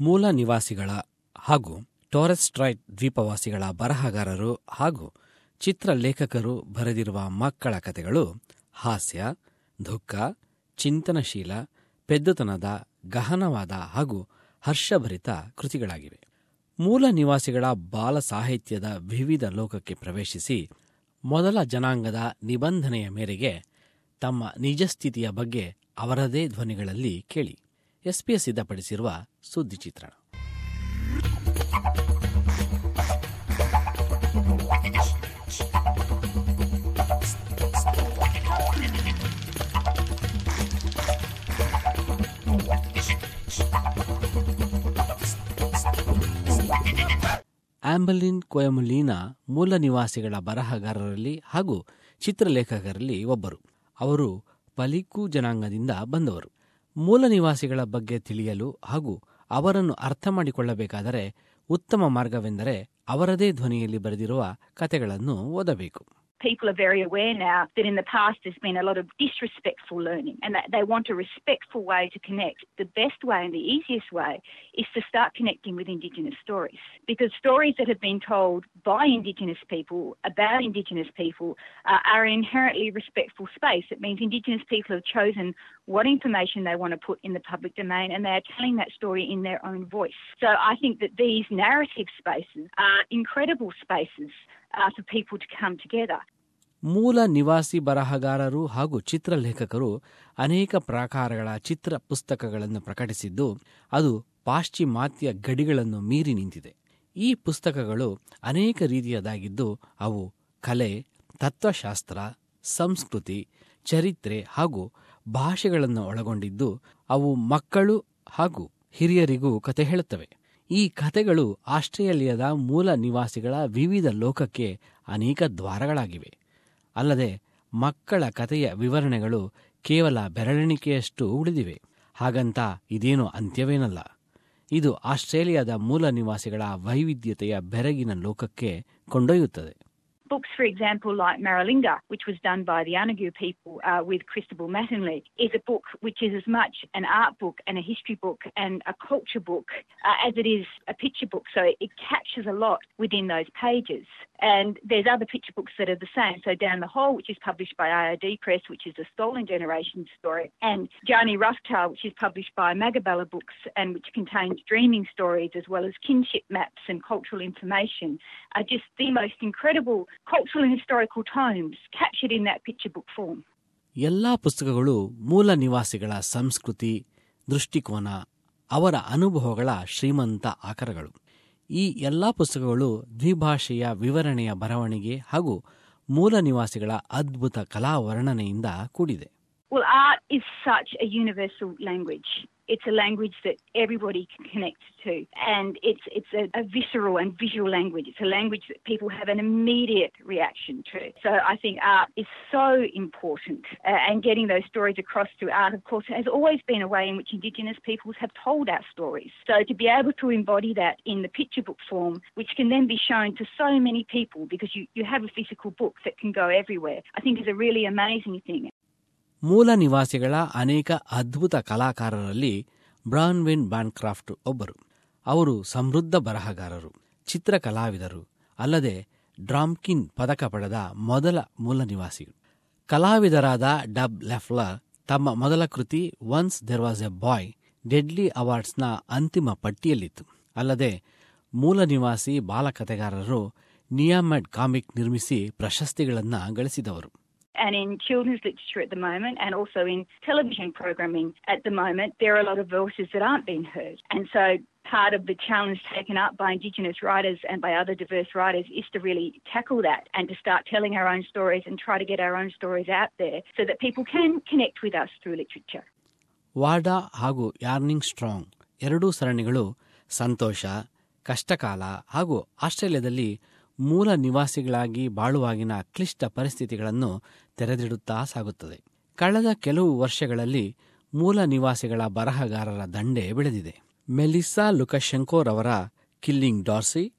ಮೂಲ ನಿವಾಸಿಗಳ ಹಾಗೂ ಟೋರೆಸ್ಟ್ರೈಟ್ ದ್ವೀಪವಾಸಿಗಳ ಬರಹಗಾರರು ಹಾಗೂ ಚಿತ್ರಲೇಖಕರು ಬರೆದಿರುವ ಮಕ್ಕಳ ಕಥೆಗಳು ಹಾಸ್ಯ, ದುಃಖ, ಚಿಂತನಶೀಲ, ಪೆದ್ದತನದ, ಗಹನವಾದ ಹಾಗೂ ಹರ್ಷಭರಿತ ಕೃತಿಗಳಾಗಿವೆ. ಮೂಲ ನಿವಾಸಿಗಳ ಬಾಲ ಸಾಹಿತ್ಯದ ವಿವಿಧ ಲೋಕಕ್ಕೆ ಪ್ರವೇಶಿಸಿ ಮೊದಲ ಜನಾಂಗದ ನಿಬಂಧನೆಯ ಮೇರೆಗೆ ತಮ್ಮ ನಿಜಸ್ಥಿತಿಯ ಬಗ್ಗೆ ಅವರದೇ ಧ್ವನಿಗಳಲ್ಲಿ ಕೇಳಿ. ಎಸ್ಪಿಎಸ್ ಸಿದ್ಧಪಡಿಸಿರುವ ಸುದ್ದಿ ಚಿತ್ರಣ. ಆಂಬಲಿನ್ ಕೊಯಮುಲೀನ ಮೂಲ ನಿವಾಸಿಗಳ ಬರಹಗಾರರಲ್ಲಿ ಹಾಗೂ ಚಿತ್ರಲೇಖಕರಲ್ಲಿ ಒಬ್ಬರು. ಅವರು ಪಲಿಕು ಜನಾಂಗದಿಂದ ಬಂದವರು. ಮೂಲ ನಿವಾಸಿಗಳ ಬಗ್ಗೆ ತಿಳಿಯಲು ಹಾಗೂ ಅವರನ್ನು ಅರ್ಥ ಮಾಡಿಕೊಳ್ಳಬೇಕಾದರೆ ಉತ್ತಮ ಮಾರ್ಗವೆಂದರೆ ಅವರದೇ ಧ್ವನಿಯಲ್ಲಿ ಬರೆದಿರುವ ಕತೆಗಳನ್ನು ಓದಬೇಕು. People are very aware now that in the past there's been a lot of disrespectful learning and that they want a respectful way to connect. The best way and the easiest way is to start connecting with Indigenous stories because stories that have been told by Indigenous people about Indigenous people uh, are inherently respectful space. It means Indigenous people have chosen what information they want to put in the public domain and they are telling that story in their own voice. So I think that these narrative spaces are incredible spaces uh, for people to come together. ಮೂಲ ನಿವಾಸಿ ಬರಹಗಾರರು ಹಾಗೂ ಚಿತ್ರಲೇಖಕರು ಅನೇಕ ಪ್ರಾಕಾರಗಳ ಚಿತ್ರ ಪುಸ್ತಕಗಳನ್ನು ಪ್ರಕಟಿಸಿದ್ದು, ಅದು ಪಾಶ್ಚಿಮಾತ್ಯ ಗಡಿಗಳನ್ನು ಮೀರಿ ನಿಂತಿದೆ. ಈ ಪುಸ್ತಕಗಳು ಅನೇಕ ರೀತಿಯದಾಗಿದ್ದು, ಅವು ಕಲೆ, ತತ್ವಶಾಸ್ತ್ರ, ಸಂಸ್ಕೃತಿ, ಚರಿತ್ರೆ ಹಾಗೂ ಭಾಷೆಗಳನ್ನು ಒಳಗೊಂಡಿದ್ದು, ಅವು ಮಕ್ಕಳು ಹಾಗೂ ಹಿರಿಯರಿಗೂ ಕತೆ ಹೇಳುತ್ತವೆ. ಈ ಕಥೆಗಳು ಆಸ್ಟ್ರೇಲಿಯಾದ ಮೂಲ ನಿವಾಸಿಗಳ ವಿವಿಧ ಲೋಕಕ್ಕೆ ಅನೇಕ ದ್ವಾರಗಳಾಗಿವೆ. ಅಲ್ಲದೆ ಮಕ್ಕಳ ಕಥೆಯ ವಿವರಣೆಗಳು ಕೇವಲ ಬೆರಳೆಣಿಕೆಯಷ್ಟು ಉಳಿದಿವೆ ಹಾಗಂತ ಇದೇನೋ ಅಂತ್ಯವೇನಲ್ಲ ಇದು ಆಸ್ಟ್ರೇಲಿಯಾದ ಮೂಲ ನಿವಾಸಿಗಳ ವೈವಿಧ್ಯತೆಯ ಬೆರಗಿನ ಲೋಕಕ್ಕೆ ಕೊಂಡೊಯ್ಯುತ್ತದೆ Books, for example, like Maralinga, which was done by the Anagu people uh, with Christabel Mattingly, is a book which is as much an art book and a history book and a culture book uh, as it is a picture book. So it captures a lot within those pages. And there's other picture books that are the same. So Down the Hole, which is published by IOD Press, which is a Stolen Generation story, and Jani Roughtale, which is published by Magabala Books and which contains dreaming stories as well as kinship maps and cultural information, are just the most incredible cultural and historical tomes captured in that picture book form. ಎಲ್ಲಾ ಪುಸ್ತಕಗಳು ಮೂಲ ನಿವಾಸಿಗಳ ಸಂಸ್ಕೃತಿ ದೃಷ್ಟಿಕೋನ ಅವರ ಅನುಭವಗಳ ಶ್ರೀಮಂತ ಆಕರಗಳು ಈ ಎಲ್ಲಾ ಪುಸ್ತಕಗಳು ದ್ವಿಭಾಷೆಯ ವಿವರಣೆಯ ಬರವಣಿಗೆ ಹಾಗೂ ಮೂಲ ನಿವಾಸಿಗಳ ಅದ್ಭುತ ಕಲಾ ವರ್ಣನೆಯಿಂದ ಕೂಡಿದೆ Well, art is such a universal language. It's a language that everybody can connect to, and it's it's a, a visceral and visual language. It's a language that people have an immediate reaction to. So I think art is so important, uh, and getting those stories across through art, of course, has always been a way in which Indigenous peoples have told our stories. So to be able to embody that in the picture book form, which can then be shown to so many people, because you you have a physical book that can go everywhere, I think is a really amazing thing. ಮೂಲ ನಿವಾಸಿಗಳ ಅನೇಕ ಅದ್ಭುತ ಕಲಾಕಾರರಲ್ಲಿ ಬ್ರಾನ್ವಿನ್ ಬ್ಯಾನ್ಕ್ರಾಫ್ಟ್ ಒಬ್ಬರು. ಅವರು ಸಮೃದ್ಧ ಬರಹಗಾರರು, ಚಿತ್ರಕಲಾವಿದರು, ಅಲ್ಲದೆ ಡ್ರಾಮ್ಕಿನ್ ಪದಕ ಪಡೆದ ಮೊದಲ ಮೂಲ ನಿವಾಸಿಗಳು ಕಲಾವಿದರಾದ ಡಬ್ ಲೆಫ್ಲರ್ ತಮ್ಮ ಮೊದಲ ಕೃತಿ once there was a boy deadly ಅವಾರ್ಡ್ಸ್ನ ಅಂತಿಮ ಪಟ್ಟಿಯಲ್ಲಿತ್ತು. ಅಲ್ಲದೆ ಮೂಲ ನಿವಾಸಿ ಬಾಲಕಥೆಗಾರರು ನಿಯಾಮೆಡ್ ಕಾಮಿಕ್ ನಿರ್ಮಿಸಿ ಪ್ರಶಸ್ತಿಗಳನ್ನು ಗಳಿಸಿದವರು. And in children's literature at the moment, and also in television programming at the moment, there are a lot of voices that aren't being heard. And so part of the challenge taken up by Indigenous writers and by other diverse writers is to really tackle that and to start telling our own stories and try to get our own stories out there so that people can connect with us through literature. ವಾಡಾ ಹಾಗೂ ಯಾರ್ನಿಂಗ್ strong ಎರಡೂ ಸರಣಿಗಳು ಸಂತೋಷ ಕಷ್ಟಕಾಲ ಹಾಗೂ ಆಸ್ಟ್ರೇಲಿಯಾದಲ್ಲಿ ಮೂಲ ನಿವಾಸಿಗಳಾಗಿ ಬಾಳುವಾಗಿನ ಕ್ಲಿಷ್ಟ ಪರಿಸ್ಥಿತಿಗಳನ್ನು ತೆರೆದಿಡುತ್ತಾ ಸಾಗುತ್ತದೆ. ಕಳೆದ ಕೆಲವು ವರ್ಷಗಳಲ್ಲಿ ಮೂಲ ನಿವಾಸಿಗಳ ಬರಹಗಾರರ ದಂಡೆ ಬೆಳೆದಿದೆ. ಮೆಲಿಸಾ ಲುಕಶೆಂಕೋರವರ ಕಿಲ್ಲಿಂಗ್ ಡಾರ್ಸಿ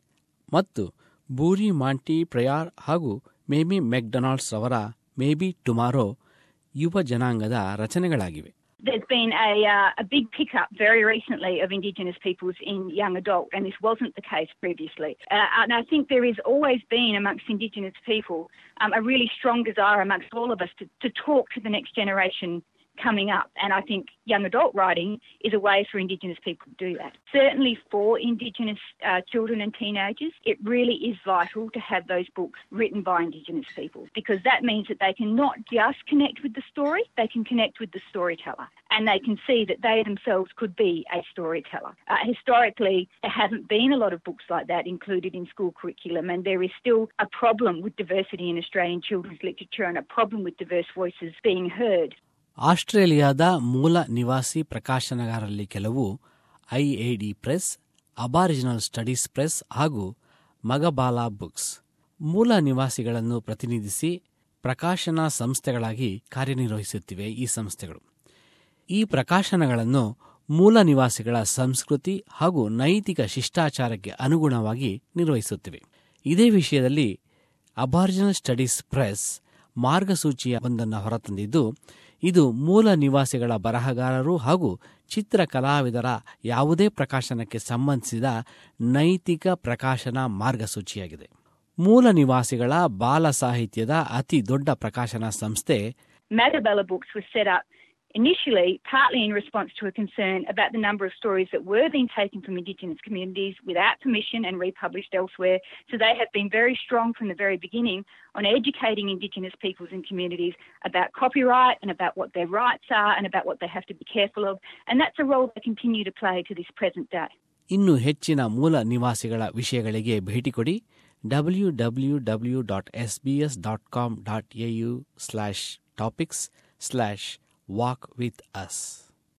ಮತ್ತು ಬೂರಿ ಮಾಂಟಿ ಪ್ರಯಾರ್ ಹಾಗೂ ಮೇಬಿ ಮೆಕ್ಡೊನಾಲ್ಡ್ಸ್ ರವರ ಮೇಬಿ ಟುಮಾರೋ ಯುವ ಜನಾಂಗದ ರಚನೆಗಳಾಗಿವೆ. There's been a, uh, a big pickup very recently of Indigenous peoples in young adult, and this wasn't the case previously. Uh, and I think there has always been amongst Indigenous people um, a really strong desire amongst all of us to, to talk to the next generation coming up. And I think young adult writing is a way for Indigenous people to do that. Certainly for Indigenous uh, children and teenagers, it really is vital to have those books written by Indigenous people because that means that they can not just connect with the story, they can connect with the storyteller and they can see that they themselves could be a storyteller. Uh, historically, there haven't been a lot of books like that included in school curriculum, and there is still a problem with diversity in Australian children's literature and a problem with diverse voices being heard. ಆಸ್ಟ್ರೇಲಿಯಾದ ಮೂಲ ನಿವಾಸಿ ಪ್ರಕಾಶನಗಾರರಲ್ಲಿ ಕೆಲವು IAD press, aboriginal studies press ಹಾಗೂ Magabala books. ಮೂಲ ನಿವಾಸಿಗಳನ್ನು ಪ್ರತಿನಿಧಿಸಿ ಪ್ರಕಾಶನ ಸಂಸ್ಥೆಗಳಾಗಿ ಕಾರ್ಯನಿರ್ವಹಿಸುತ್ತಿವೆ ಈ ಸಂಸ್ಥೆಗಳು. ಈ ಪ್ರಕಾಶನಗಳನ್ನು ಮೂಲ ನಿವಾಸಿಗಳ ಸಂಸ್ಕೃತಿ ಹಾಗೂ ನೈತಿಕ ಶಿಷ್ಟಾಚಾರಕ್ಕೆ ಅನುಗುಣವಾಗಿ ನಿರ್ವಹಿಸುತ್ತಿವೆ. ಇದೇ ವಿಷಯದಲ್ಲಿ ಅಬಾರ್ಜಿನಲ್ ಸ್ಟಡೀಸ್ ಪ್ರೆಸ್ ಮಾರ್ಗಸೂಚಿಯ ಒಂದನ್ನು ಹೊರತಂದಿದ್ದು ಇದು ಮೂಲ ನಿವಾಸಿಗಳ ಬರಹಗಾರರು ಹಾಗೂ ಚಿತ್ರಕಲಾವಿದರ ಯಾವುದೇ ಪ್ರಕಾಶನಕ್ಕೆ ಸಂಬಂಧಿಸಿದ ನೈತಿಕ ಪ್ರಕಾಶನ ಮಾರ್ಗಸೂಚಿಯಾಗಿದೆ. ಮೂಲ ನಿವಾಸಿಗಳ ಬಾಲ ಸಾಹಿತ್ಯದ ಅತಿ ದೊಡ್ಡ ಪ್ರಕಾಶನ ಸಂಸ್ಥೆ Books initially partly in response to a concern about the number of stories that were being taken from Indigenous communities without permission and republished elsewhere. So they have been very strong from the very beginning on educating Indigenous peoples and communities about copyright and about what their rights are and about what they have to be careful of. And that's a role they continue to play to this present day. ಇನ್ನು ಹೆಚ್ಚಿನ ಮೂಲ ನಿವಾಸಿಗಳ ವಿಷಯಗಳಿಗೆ ಭೇಟಿ ಕೊಡಿ W W W dot S B S dot com dot AU slash topics slash walk with us.